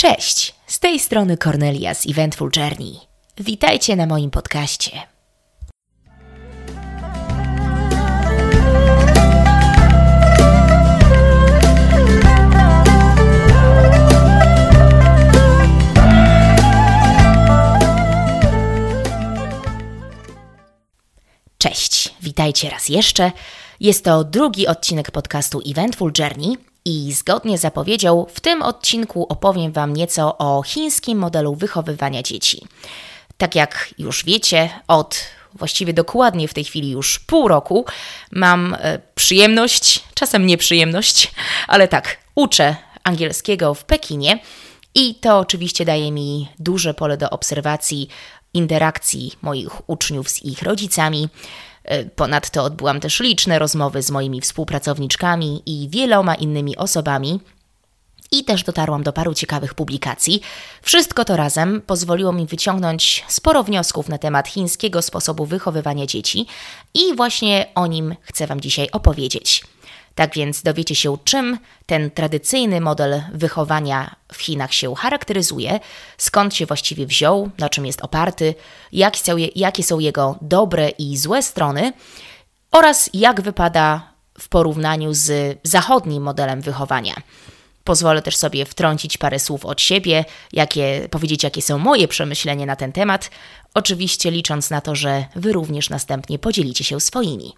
Cześć, z tej strony Cornelia z Eventful Journey. Witajcie na moim podcaście. Cześć, witajcie raz jeszcze. Jest to drugi odcinek podcastu Eventful Journey i zgodnie z zapowiedzią w tym odcinku opowiem Wam nieco o chińskim modelu wychowywania dzieci. Tak jak już wiecie, od właściwie dokładnie w tej chwili już pół roku mam e, przyjemność, czasem nieprzyjemność, ale tak, uczę angielskiego w Pekinie i to oczywiście daje mi duże pole do obserwacji interakcji moich uczniów z ich rodzicami. E, Ponadto odbyłam też liczne rozmowy z moimi współpracowniczkami i wieloma innymi osobami. I też dotarłam do paru ciekawych publikacji. Wszystko to razem pozwoliło mi wyciągnąć sporo wniosków na temat chińskiego sposobu wychowywania dzieci i właśnie o nim chcę Wam dzisiaj opowiedzieć. Tak więc dowiecie się, czym ten tradycyjny model wychowania w Chinach się charakteryzuje, skąd się właściwie wziął, na czym jest oparty, jak są, jakie są jego dobre i złe strony oraz jak wypada w porównaniu z zachodnim modelem wychowania. Pozwolę też sobie wtrącić parę słów od siebie, jakie, powiedzieć, jakie są moje przemyślenia na ten temat, oczywiście licząc na to, że Wy również następnie podzielicie się swoimi.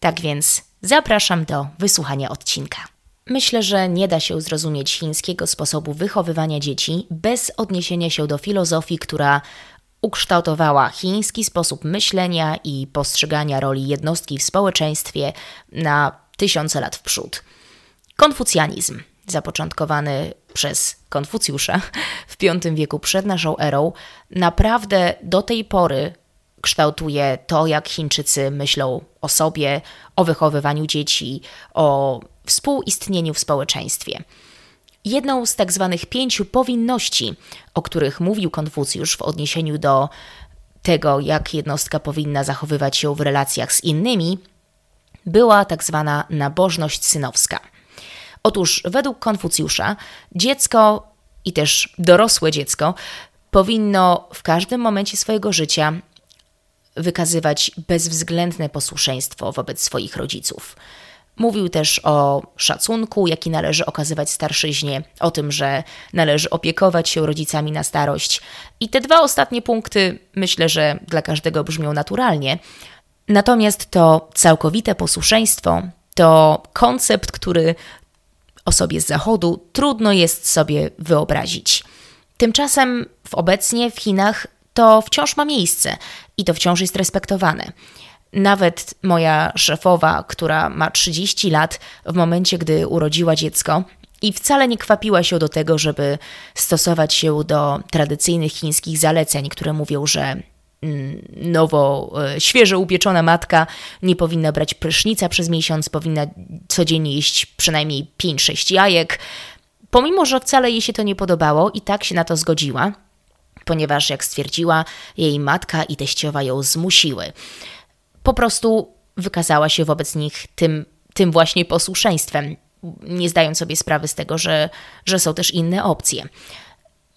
Tak więc zapraszam do wysłuchania odcinka. Myślę, że nie da się zrozumieć chińskiego sposobu wychowywania dzieci bez odniesienia się do filozofii, która ukształtowała chiński sposób myślenia i postrzegania roli jednostki w społeczeństwie na tysiące lat w przód. Konfucjanizm, zapoczątkowany przez Konfucjusza w V wieku przed naszą erą, naprawdę do tej pory kształtuje to, jak Chińczycy myślą o sobie, o wychowywaniu dzieci, o współistnieniu w społeczeństwie. Jedną z tak zwanych pięciu powinności, o których mówił Konfucjusz w odniesieniu do tego, jak jednostka powinna zachowywać się w relacjach z innymi, była tak zwana nabożność synowska. Otóż według Konfucjusza dziecko i też dorosłe dziecko powinno w każdym momencie swojego życia wykazywać bezwzględne posłuszeństwo wobec swoich rodziców. Mówił też o szacunku, jaki należy okazywać starszyźnie, o tym, że należy opiekować się rodzicami na starość. I te dwa ostatnie punkty myślę, że dla każdego brzmią naturalnie. Natomiast to całkowite posłuszeństwo to koncept, który osobie z zachodu trudno jest sobie wyobrazić. Tymczasem w obecnie w Chinach to wciąż ma miejsce i to wciąż jest respektowane. Nawet moja szefowa, która ma 30 lat, w momencie, gdy urodziła dziecko, i wcale nie kwapiła się do tego, żeby stosować się do tradycyjnych chińskich zaleceń, które mówią, że mm, nowo, e, świeżo upieczona matka nie powinna brać prysznica przez miesiąc, powinna codziennie jeść przynajmniej 5-6 jajek. Pomimo, że wcale jej się to nie podobało, i tak się na to zgodziła ponieważ, jak stwierdziła, jej matka i teściowa ją zmusiły. Po prostu wykazała się wobec nich tym, tym właśnie posłuszeństwem, nie zdając sobie sprawy z tego, że, że są też inne opcje.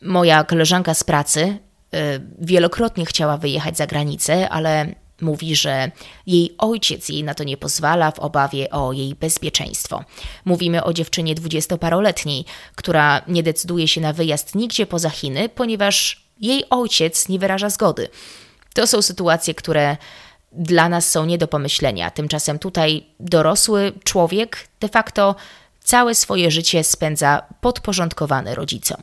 Moja koleżanka z pracy y, wielokrotnie chciała wyjechać za granicę, ale Mówi, że jej ojciec jej na to nie pozwala w obawie o jej bezpieczeństwo. Mówimy o dziewczynie dwudziestoparoletniej, która nie decyduje się na wyjazd nigdzie poza Chiny, ponieważ jej ojciec nie wyraża zgody. To są sytuacje, które dla nas są nie do pomyślenia. Tymczasem tutaj dorosły człowiek de facto całe swoje życie spędza podporządkowany rodzicom.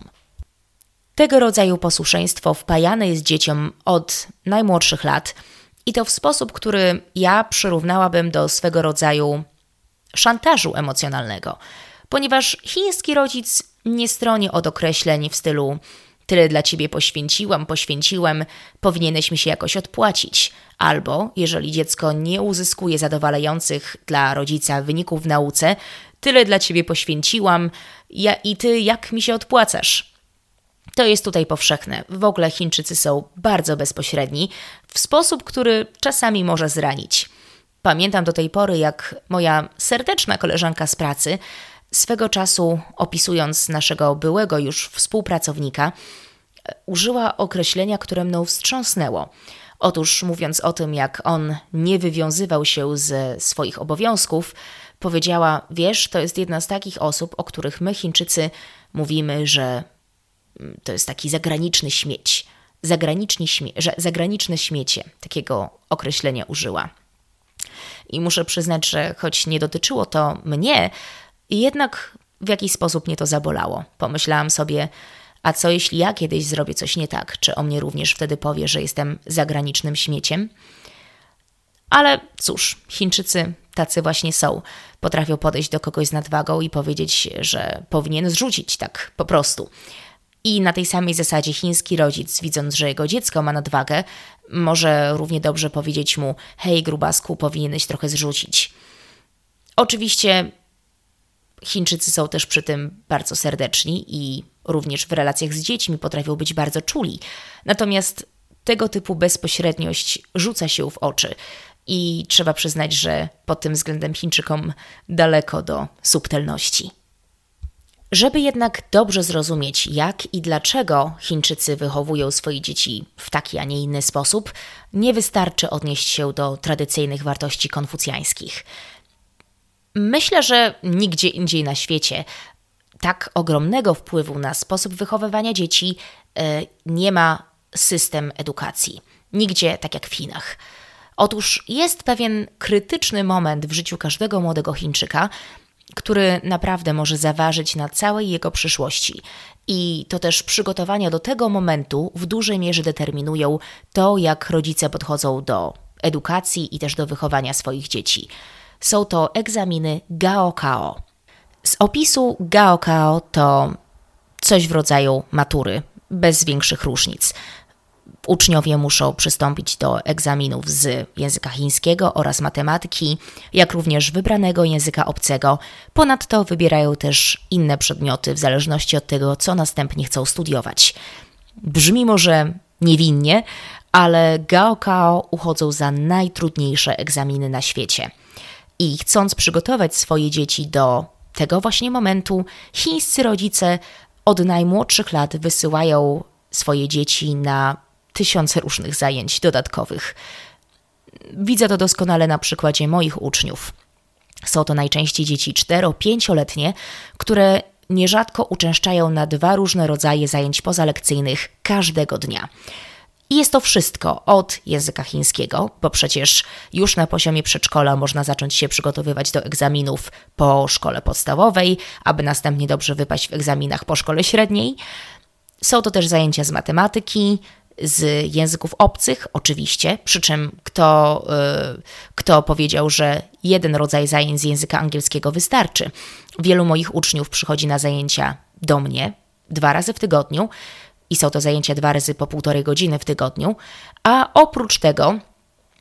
Tego rodzaju posłuszeństwo wpajane jest dzieciom od najmłodszych lat i to w sposób, który ja przyrównałabym do swego rodzaju szantażu emocjonalnego, ponieważ chiński rodzic nie stroni od określeń w stylu tyle dla ciebie poświęciłam, poświęciłem, powinieneś mi się jakoś odpłacić. Albo, jeżeli dziecko nie uzyskuje zadowalających dla rodzica wyników w nauce, tyle dla ciebie poświęciłam, ja i ty jak mi się odpłacasz? To jest tutaj powszechne. W ogóle Chińczycy są bardzo bezpośredni, w sposób, który czasami może zranić. Pamiętam do tej pory, jak moja serdeczna koleżanka z pracy Swego czasu, opisując naszego byłego już współpracownika, użyła określenia, które mną wstrząsnęło. Otóż, mówiąc o tym, jak on nie wywiązywał się ze swoich obowiązków, powiedziała: Wiesz, to jest jedna z takich osób, o których my, Chińczycy, mówimy, że mm, to jest taki zagraniczny śmieć. Zagraniczny, śmie że zagraniczne śmiecie, takiego określenia użyła. I muszę przyznać, że choć nie dotyczyło to mnie, jednak w jakiś sposób mnie to zabolało. Pomyślałam sobie, a co jeśli ja kiedyś zrobię coś nie tak? Czy o mnie również wtedy powie, że jestem zagranicznym śmieciem? Ale cóż, Chińczycy tacy właśnie są. Potrafią podejść do kogoś z nadwagą i powiedzieć, że powinien zrzucić tak po prostu. I na tej samej zasadzie chiński rodzic, widząc, że jego dziecko ma nadwagę, może równie dobrze powiedzieć mu: Hej, grubasku, powinieneś trochę zrzucić. Oczywiście Chińczycy są też przy tym bardzo serdeczni i również w relacjach z dziećmi potrafią być bardzo czuli. Natomiast tego typu bezpośredniość rzuca się w oczy i trzeba przyznać, że pod tym względem Chińczykom daleko do subtelności. Żeby jednak dobrze zrozumieć, jak i dlaczego Chińczycy wychowują swoje dzieci w taki, a nie inny sposób, nie wystarczy odnieść się do tradycyjnych wartości konfucjańskich. Myślę, że nigdzie indziej na świecie tak ogromnego wpływu na sposób wychowywania dzieci e, nie ma system edukacji. Nigdzie tak jak w Chinach. Otóż jest pewien krytyczny moment w życiu każdego młodego Chińczyka, który naprawdę może zaważyć na całej jego przyszłości. I to też przygotowania do tego momentu w dużej mierze determinują to, jak rodzice podchodzą do edukacji i też do wychowania swoich dzieci. Są to egzaminy Gaokao. Z opisu Gaokao to coś w rodzaju matury, bez większych różnic. Uczniowie muszą przystąpić do egzaminów z języka chińskiego oraz matematyki, jak również wybranego języka obcego. Ponadto wybierają też inne przedmioty w zależności od tego, co następnie chcą studiować. Brzmi może niewinnie, ale Gaokao uchodzą za najtrudniejsze egzaminy na świecie. I chcąc przygotować swoje dzieci do tego właśnie momentu, chińscy rodzice od najmłodszych lat wysyłają swoje dzieci na tysiące różnych zajęć dodatkowych. Widzę to doskonale na przykładzie moich uczniów. Są to najczęściej dzieci 4-5-letnie, które nierzadko uczęszczają na dwa różne rodzaje zajęć pozalekcyjnych każdego dnia. I jest to wszystko od języka chińskiego, bo przecież już na poziomie przedszkola można zacząć się przygotowywać do egzaminów po szkole podstawowej, aby następnie dobrze wypaść w egzaminach po szkole średniej. Są to też zajęcia z matematyki, z języków obcych, oczywiście, przy czym kto, yy, kto powiedział, że jeden rodzaj zajęć z języka angielskiego wystarczy. Wielu moich uczniów przychodzi na zajęcia do mnie dwa razy w tygodniu i są to zajęcia dwa razy po półtorej godziny w tygodniu, a oprócz tego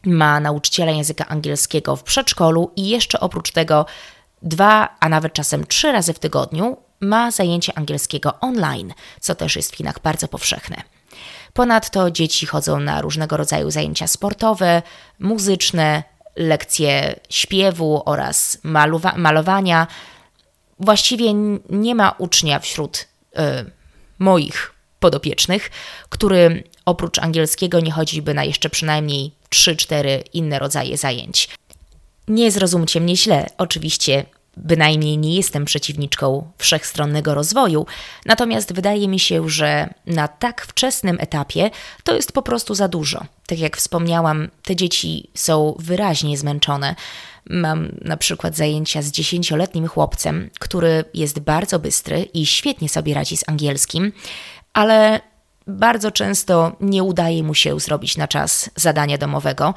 ma nauczyciela języka angielskiego w przedszkolu i jeszcze oprócz tego dwa, a nawet czasem trzy razy w tygodniu ma zajęcia angielskiego online, co też jest w Chinach bardzo powszechne. Ponadto dzieci chodzą na różnego rodzaju zajęcia sportowe, muzyczne, lekcje śpiewu oraz malowa malowania. Właściwie nie ma ucznia wśród y, moich podopiecznych, który oprócz angielskiego nie chodziłby na jeszcze przynajmniej 3-4 inne rodzaje zajęć. Nie zrozumcie mnie źle, oczywiście bynajmniej nie jestem przeciwniczką wszechstronnego rozwoju, natomiast wydaje mi się, że na tak wczesnym etapie to jest po prostu za dużo. Tak jak wspomniałam, te dzieci są wyraźnie zmęczone. Mam na przykład zajęcia z dziesięcioletnim chłopcem, który jest bardzo bystry i świetnie sobie radzi z angielskim, ale bardzo często nie udaje mu się zrobić na czas zadania domowego.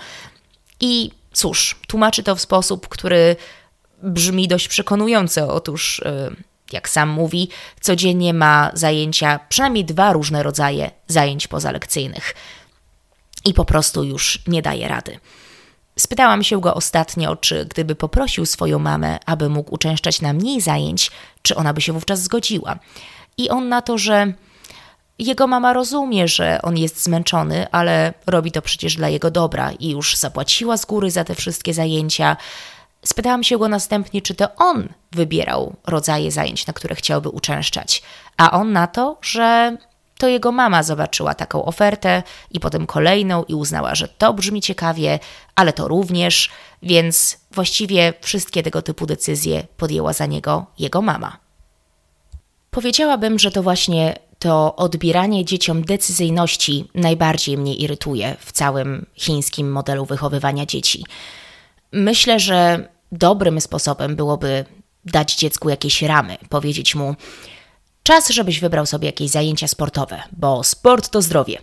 I cóż, tłumaczy to w sposób, który brzmi dość przekonująco. Otóż, y, jak sam mówi, codziennie ma zajęcia, przynajmniej dwa różne rodzaje zajęć pozalekcyjnych. I po prostu już nie daje rady. Spytałam się go ostatnio, czy gdyby poprosił swoją mamę, aby mógł uczęszczać na mniej zajęć, czy ona by się wówczas zgodziła. I on na to, że jego mama rozumie, że on jest zmęczony, ale robi to przecież dla jego dobra i już zapłaciła z góry za te wszystkie zajęcia, Spytałam się go następnie, czy to on wybierał rodzaje zajęć, na które chciałby uczęszczać, a on na to, że to jego mama zobaczyła taką ofertę i potem kolejną i uznała, że to brzmi ciekawie, ale to również, więc właściwie wszystkie tego typu decyzje podjęła za niego jego mama. Powiedziałabym, że to właśnie to odbieranie dzieciom decyzyjności najbardziej mnie irytuje w całym chińskim modelu wychowywania dzieci. Myślę, że dobrym sposobem byłoby dać dziecku jakieś ramy, powiedzieć mu: Czas, żebyś wybrał sobie jakieś zajęcia sportowe, bo sport to zdrowie.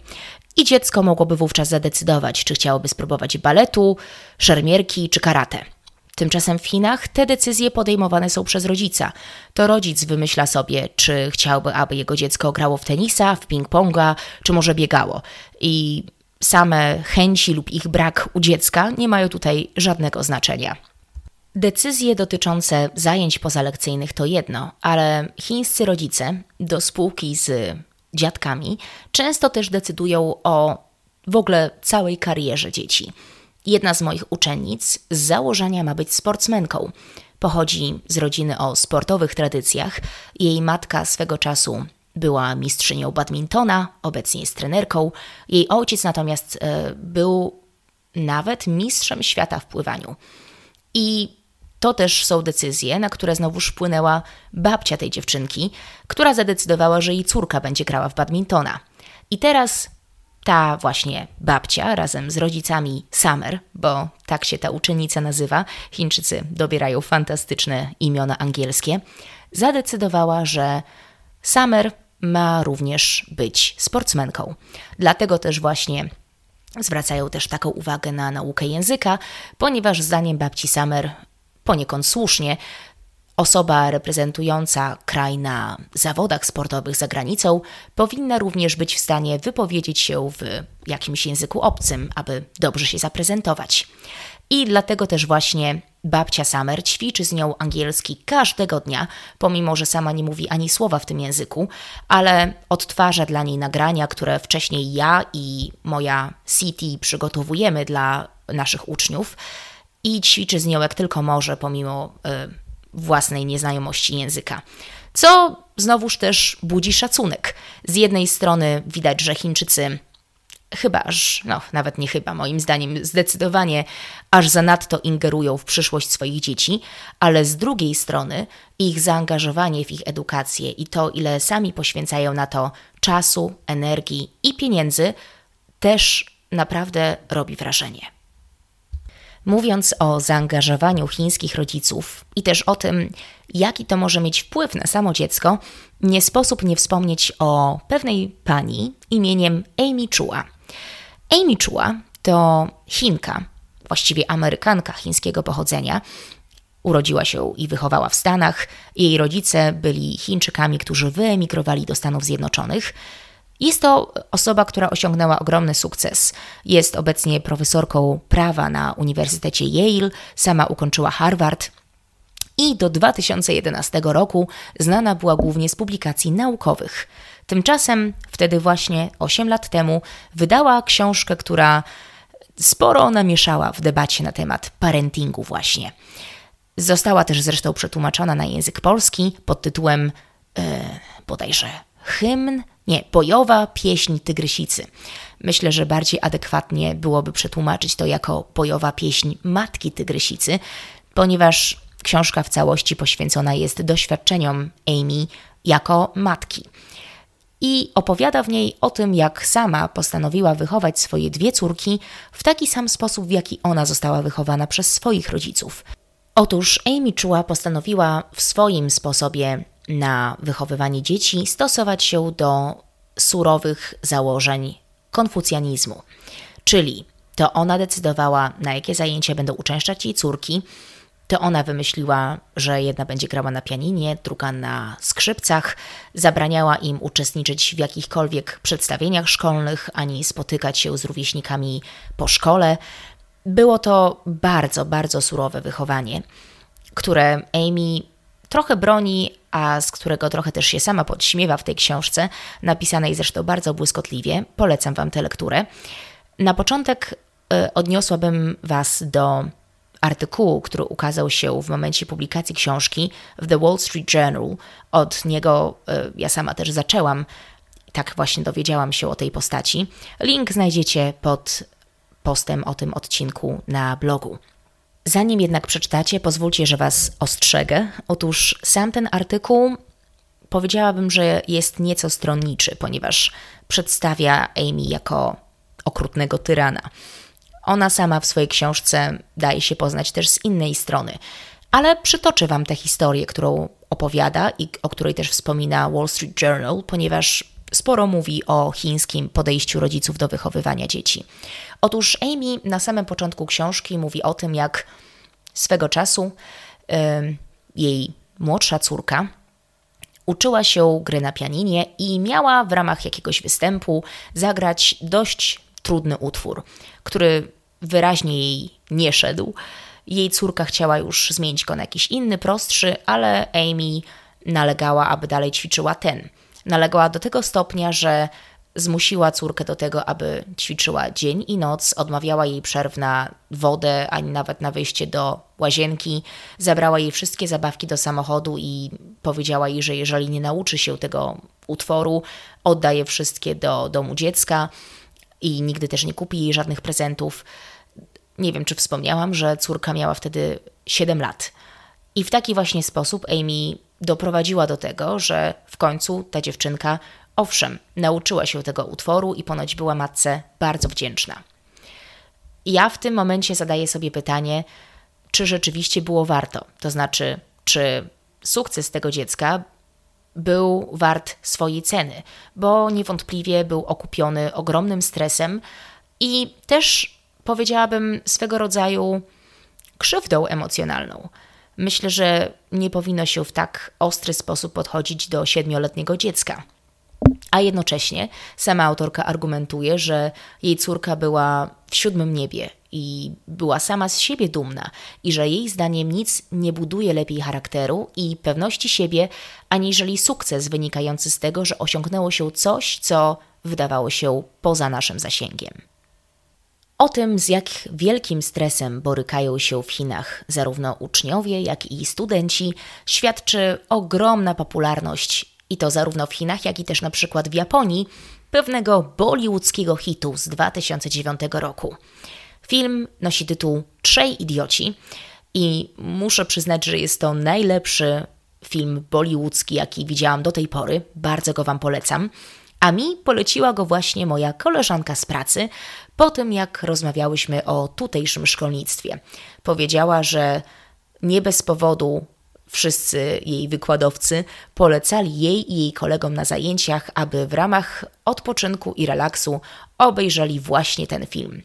I dziecko mogłoby wówczas zadecydować, czy chciałoby spróbować baletu, szermierki czy karate. Tymczasem w Chinach te decyzje podejmowane są przez rodzica. To rodzic wymyśla sobie, czy chciałby, aby jego dziecko grało w tenisa, w ping-ponga, czy może biegało. I same chęci lub ich brak u dziecka nie mają tutaj żadnego znaczenia. Decyzje dotyczące zajęć pozalekcyjnych to jedno, ale chińscy rodzice do spółki z dziadkami często też decydują o w ogóle całej karierze dzieci. Jedna z moich uczennic z założenia ma być sportsmenką. Pochodzi z rodziny o sportowych tradycjach. Jej matka swego czasu była mistrzynią badmintona, obecnie jest trenerką. Jej ojciec natomiast e, był nawet mistrzem świata w pływaniu. I to też są decyzje, na które znowuż wpłynęła babcia tej dziewczynki, która zadecydowała, że jej córka będzie grała w badmintona. I teraz ta właśnie babcia razem z rodzicami Summer, bo tak się ta uczennica nazywa, Chińczycy dobierają fantastyczne imiona angielskie, zadecydowała, że Summer ma również być sportsmenką. Dlatego też właśnie zwracają też taką uwagę na naukę języka, ponieważ zdaniem babci Summer poniekąd słusznie Osoba reprezentująca kraj na zawodach sportowych za granicą powinna również być w stanie wypowiedzieć się w jakimś języku obcym, aby dobrze się zaprezentować. I dlatego też właśnie babcia Summer ćwiczy z nią angielski każdego dnia, pomimo że sama nie mówi ani słowa w tym języku, ale odtwarza dla niej nagrania, które wcześniej ja i moja City przygotowujemy dla naszych uczniów i ćwiczy z nią jak tylko może, pomimo. Yy, własnej nieznajomości języka. Co znowuż też budzi szacunek. Z jednej strony widać, że Chińczycy chyba aż, no nawet nie chyba, moim zdaniem zdecydowanie aż zanadto ingerują w przyszłość swoich dzieci, ale z drugiej strony ich zaangażowanie w ich edukację i to, ile sami poświęcają na to czasu, energii i pieniędzy, też naprawdę robi wrażenie. Mówiąc o zaangażowaniu chińskich rodziców i też o tym, jaki to może mieć wpływ na samo dziecko, nie sposób nie wspomnieć o pewnej pani imieniem Amy Chua. Amy Chua to Chinka, właściwie Amerykanka chińskiego pochodzenia. Urodziła się i wychowała w Stanach. Jej rodzice byli Chińczykami, którzy wyemigrowali do Stanów Zjednoczonych. Jest to osoba, która osiągnęła ogromny sukces. Jest obecnie profesorką prawa na Uniwersytecie Yale, sama ukończyła Harvard i do 2011 roku znana była głównie z publikacji naukowych. Tymczasem, wtedy właśnie 8 lat temu, wydała książkę, która sporo namieszała w debacie na temat parentingu właśnie. Została też zresztą przetłumaczona na język polski pod tytułem yy, bodajże hymn nie, bojowa pieśń tygrysicy. Myślę, że bardziej adekwatnie byłoby przetłumaczyć to jako bojowa pieśń matki tygrysicy, ponieważ książka w całości poświęcona jest doświadczeniom Amy jako matki. I opowiada w niej o tym, jak sama postanowiła wychować swoje dwie córki w taki sam sposób, w jaki ona została wychowana przez swoich rodziców. Otóż Amy Chua postanowiła w swoim sposobie na wychowywanie dzieci stosować się do surowych założeń konfucjanizmu. Czyli to ona decydowała, na jakie zajęcia będą uczęszczać jej córki, to ona wymyśliła, że jedna będzie grała na pianinie, druga na skrzypcach, zabraniała im uczestniczyć w jakichkolwiek przedstawieniach szkolnych ani spotykać się z rówieśnikami po szkole. Było to bardzo, bardzo surowe wychowanie, które Amy trochę broni, a z którego trochę też się sama podśmiewa w tej książce, napisanej zresztą bardzo błyskotliwie. Polecam Wam tę lekturę. Na początek y, odniosłabym Was do artykułu, który ukazał się w momencie publikacji książki w The Wall Street Journal. Od niego y, ja sama też zaczęłam, tak właśnie dowiedziałam się o tej postaci. Link znajdziecie pod postem o tym odcinku na blogu. Zanim jednak przeczytacie, pozwólcie, że Was ostrzegę. Otóż sam ten artykuł powiedziałabym, że jest nieco stronniczy, ponieważ przedstawia Amy jako okrutnego tyrana. Ona sama w swojej książce daje się poznać też z innej strony, ale przytoczę Wam tę historię, którą opowiada i o której też wspomina Wall Street Journal, ponieważ sporo mówi o chińskim podejściu rodziców do wychowywania dzieci. Otóż Amy na samym początku książki mówi o tym, jak swego czasu yy, jej młodsza córka uczyła się gry na pianinie i miała w ramach jakiegoś występu zagrać dość trudny utwór, który wyraźnie jej nie szedł. Jej córka chciała już zmienić go na jakiś inny, prostszy, ale Amy nalegała, aby dalej ćwiczyła ten. Nalegała do tego stopnia, że zmusiła córkę do tego, aby ćwiczyła dzień i noc, odmawiała jej przerw na wodę, ani nawet na wyjście do łazienki, zabrała jej wszystkie zabawki do samochodu i powiedziała jej, że jeżeli nie nauczy się tego utworu, oddaje wszystkie do domu dziecka i nigdy też nie kupi jej żadnych prezentów. Nie wiem, czy wspomniałam, że córka miała wtedy 7 lat. I w taki właśnie sposób Amy doprowadziła do tego, że w końcu ta dziewczynka, owszem, nauczyła się tego utworu i ponoć była matce bardzo wdzięczna. Ja w tym momencie zadaję sobie pytanie, czy rzeczywiście było warto? To znaczy, czy sukces tego dziecka był wart swojej ceny, bo niewątpliwie był okupiony ogromnym stresem i też powiedziałabym swego rodzaju krzywdą emocjonalną. Myślę, że nie powinno się w tak ostry sposób podchodzić do siedmioletniego dziecka. A jednocześnie sama autorka argumentuje, że jej córka była w siódmym niebie i była sama z siebie dumna i że jej zdaniem nic nie buduje lepiej charakteru i pewności siebie, aniżeli sukces wynikający z tego, że osiągnęło się coś, co wydawało się poza naszym zasięgiem. O tym, z jak wielkim stresem borykają się w Chinach zarówno uczniowie, jak i studenci, świadczy ogromna popularność i to zarówno w Chinach, jak i też na przykład w Japonii, pewnego bollywoodzkiego hitu z 2009 roku. Film nosi tytuł Trzej Idioci i muszę przyznać, że jest to najlepszy film bollywoodzki, jaki widziałam do tej pory. Bardzo go Wam polecam. A mi poleciła go właśnie moja koleżanka z pracy po tym, jak rozmawiałyśmy o tutejszym szkolnictwie. Powiedziała, że nie bez powodu wszyscy jej wykładowcy polecali jej i jej kolegom na zajęciach, aby w ramach odpoczynku i relaksu obejrzeli właśnie ten film.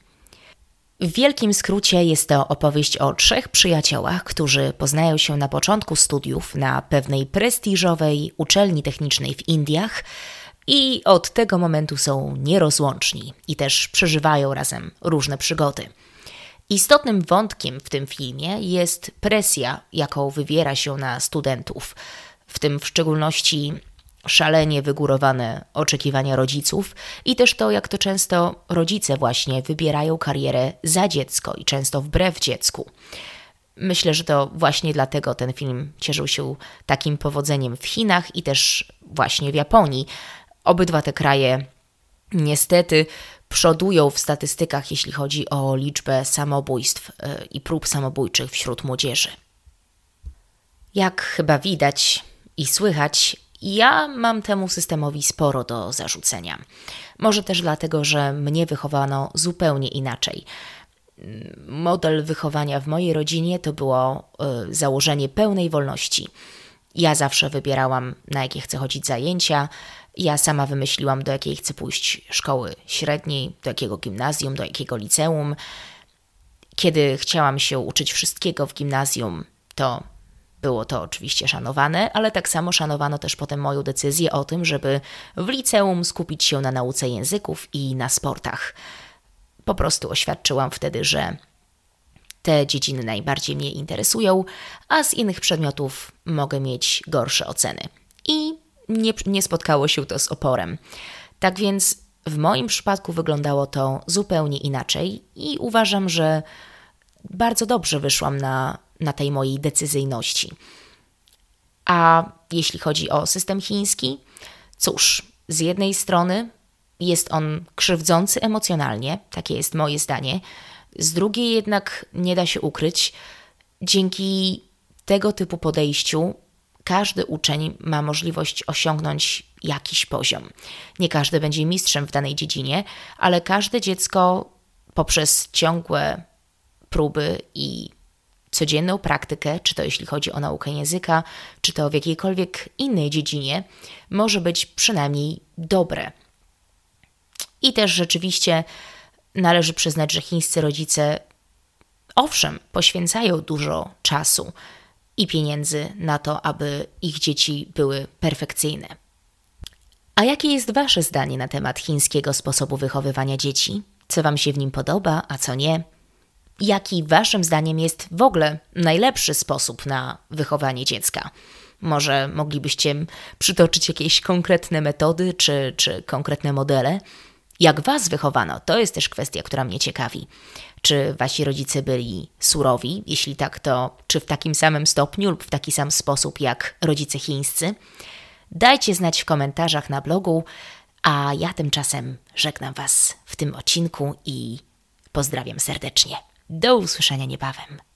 W wielkim skrócie jest to opowieść o trzech przyjaciołach, którzy poznają się na początku studiów na pewnej prestiżowej uczelni technicznej w Indiach i od tego momentu są nierozłączni i też przeżywają razem różne przygody. Istotnym wątkiem w tym filmie jest presja, jaką wywiera się na studentów, w tym w szczególności szalenie wygórowane oczekiwania rodziców i też to, jak to często rodzice właśnie wybierają karierę za dziecko i często wbrew dziecku. Myślę, że to właśnie dlatego ten film cieszył się takim powodzeniem w Chinach i też właśnie w Japonii. Obydwa te kraje niestety przodują w statystykach, jeśli chodzi o liczbę samobójstw e, i prób samobójczych wśród młodzieży. Jak chyba widać i słychać, ja mam temu systemowi sporo do zarzucenia. Może też dlatego, że mnie wychowano zupełnie inaczej. Model wychowania w mojej rodzinie to było y, założenie pełnej wolności. Ja zawsze wybierałam, na jakie chcę chodzić zajęcia. Ja sama wymyśliłam, do jakiej chcę pójść szkoły średniej, do jakiego gimnazjum, do jakiego liceum. Kiedy chciałam się uczyć wszystkiego w gimnazjum, to było to oczywiście szanowane, ale tak samo szanowano też potem moją decyzję o tym, żeby w liceum skupić się na nauce języków i na sportach. Po prostu oświadczyłam wtedy, że te dziedziny najbardziej mnie interesują, a z innych przedmiotów mogę mieć gorsze oceny. I nie, nie spotkało się to z oporem. Tak więc w moim przypadku wyglądało to zupełnie inaczej i uważam, że bardzo dobrze wyszłam na, na tej mojej decyzyjności. A jeśli chodzi o system chiński, cóż, z jednej strony jest on krzywdzący emocjonalnie, takie jest moje zdanie, z drugiej jednak nie da się ukryć, dzięki tego typu podejściu każdy uczeń ma możliwość osiągnąć jakiś poziom. Nie każdy będzie mistrzem w danej dziedzinie, ale każde dziecko poprzez ciągłe próby i codzienną praktykę, czy to jeśli chodzi o naukę języka, czy to w jakiejkolwiek innej dziedzinie, może być przynajmniej dobre. I też rzeczywiście należy przyznać, że chińscy rodzice, owszem, poświęcają dużo czasu i pieniędzy na to, aby ich dzieci były perfekcyjne. A jakie jest Wasze zdanie na temat chińskiego sposobu wychowywania dzieci? Co Wam się w nim podoba, a co nie? Jaki Waszym zdaniem jest w ogóle najlepszy sposób na wychowanie dziecka? Może moglibyście przytoczyć jakieś konkretne metody czy, czy konkretne modele? Jak Was wychowano, to jest też kwestia, która mnie ciekawi. Czy Wasi rodzice byli surowi? Jeśli tak, to czy w takim samym stopniu lub w taki sam sposób jak rodzice chińscy? Dajcie znać w komentarzach na blogu, a ja tymczasem żegnam Was w tym odcinku i pozdrawiam serdecznie. Do usłyszenia niebawem.